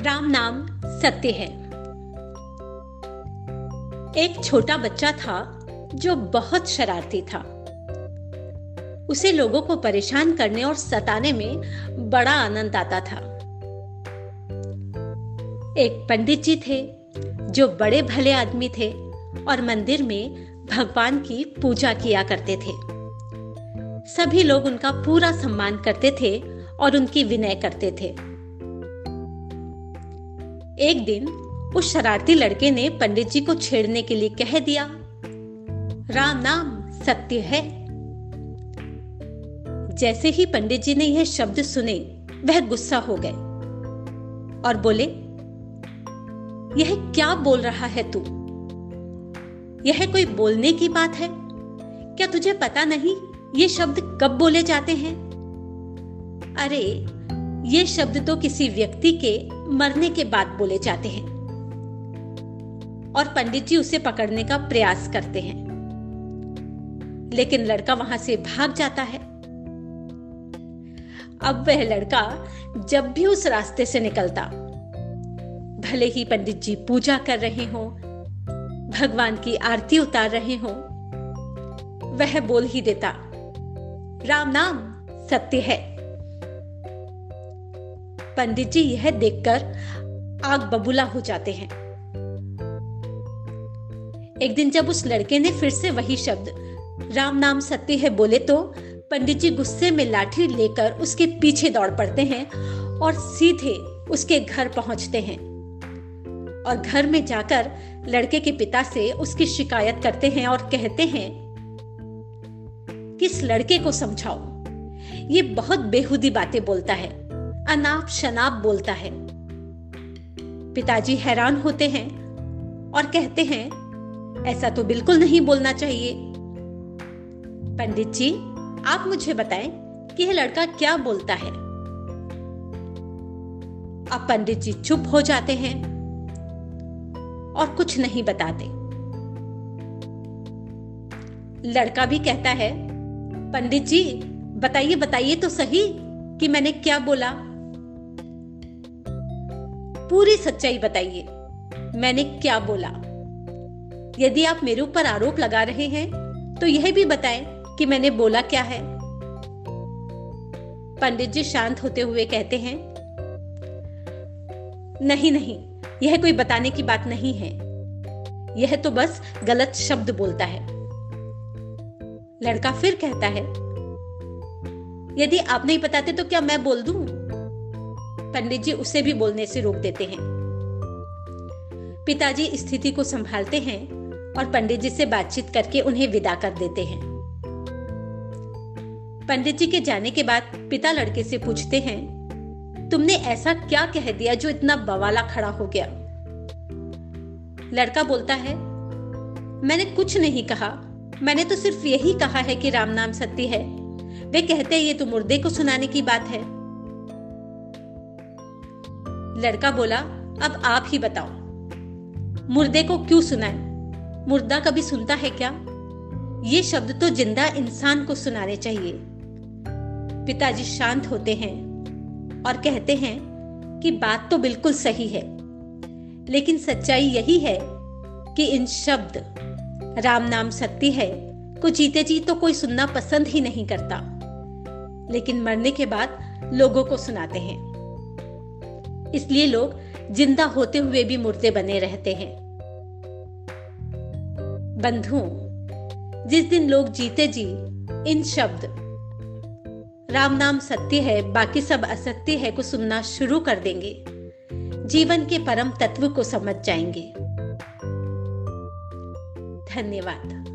राम नाम सत्य है। एक छोटा बच्चा था जो बहुत शरारती था। उसे लोगों को परेशान करने और सताने में बड़ा आनंद आता था। एक पंडित जी थे जो बड़े भले आदमी थे और मंदिर में भगवान की पूजा किया करते थे। सभी लोग उनका पूरा सम्मान करते थे और उनकी विनय करते थे। एक दिन उस शरारती लड़के ने पंडित जी को छेड़ने के लिए कह दिया, राम नाम, सत्य है। जैसे ही पंडित जी ने यह शब्द सुने, वह गुस्सा हो गए और बोले, यह क्या बोल रहा है तू? यह कोई बोलने की बात है? क्या तुझे पता नहीं ये शब्द कब बोले जाते हैं? अरे ये शब्द तो किसी व्यक्ति के मरने के बाद बोले जाते हैं और पंडित जी उसे पकड़ने का प्रयास करते हैं। लेकिन लड़का वहाँ से भाग जाता है। अब वह लड़का जब भी उस रास्ते से निकलता, भले ही पंडित जी पूजा कर रहे हो, भगवान की आरती उतार रहे हो, वह बोल ही देता, राम नाम, सत्य है। पंडित जी यह देखकर आग बबूला हो जाते हैं। एक दिन जब उस लड़के ने फिर से वही शब्द, राम नाम सत्य है बोले तो पंडित जी गुस्से में लाठी लेकर उसके पीछे दौड़ पड़ते हैं और सीधे उसके घर पहुँचते हैं। और घर में जाकर लड़के के पिता से उसकी शिकायत करते हैं और कहते हैं, किस लड़के को समझाओ ये बहुत बेहुदी बातें बोलता है। अनाप शनाप बोलता है। पिताजी हैरान होते हैं और कहते हैं, ऐसा तो बिल्कुल नहीं बोलना चाहिए। पंडित जी आप मुझे बताएँ कि यह लड़का क्या बोलता है। अब पंडित जी चुप हो जाते हैं और कुछ नहीं बताते। लड़का भी कहता है पंडित जी बताइए बताइए तो सही कि मैंने क्या बोला? पूरी सच्चाई बताइए। मैंने क्या बोला? यदि आप मेरे ऊपर आरोप लगा रहे हैं तो यह भी बताएँ कि मैंने बोला क्या है। पंडित जी शांत होते हुए कहते हैं, नहीं नहीं, यह कोई बताने की बात नहीं है। यह तो बस गलत शब्द बोलता है। लड़का फिर कहता है, यदि आप नहीं बताते तो क्या मैं बोल दूँ? पंडित जी उसे भी बोलने से रोक देते हैं। पिताजी स्थिति को संभालते हैं और पंडित जी से बातचीत करके उन्हें विदा कर देते हैं। पंडित जी के जाने के बाद पिता लड़के से पूछते हैं, तुमने ऐसा क्या कह दिया जो इतना बवाला खड़ा हो गया? लड़का बोलता है, मैंने कुछ नहीं कहा। मैंने तो सिर्फ़ यही कहा है कि राम नाम सत्य है। वे कहते हैं ये तो मुर्दे को सुनाने की बात है। लड़का बोला, अब आप ही बताओ। मुर्दे को क्यों सुनाए मुर्दा कभी सुनता है क्या? ये शब्द तो ज़िंदा इंसान को सुनाने चाहिए। पिताजी शांत होते हैं और कहते हैं कि बात तो बिल्कुल सही है, लेकिन सच्चाई यही है कि इन शब्द, राम नाम सत्य है, को जीते जी तो कोई सुनना पसंद ही नहीं करता। लेकिन मरने के बाद लोगों को सुनाते हैं। इसलिए लोग ज़िंदा होते हुए भी मुर्दे बने रहते हैं। बंधुओं, जिस दिन लोग जीते जी, इन शब्द, राम नाम सत्य है, बाकी सब असत्य है को सुनना शुरू कर देंगे। जीवन के परम तत्व को समझ जाएँगे। धन्यवाद।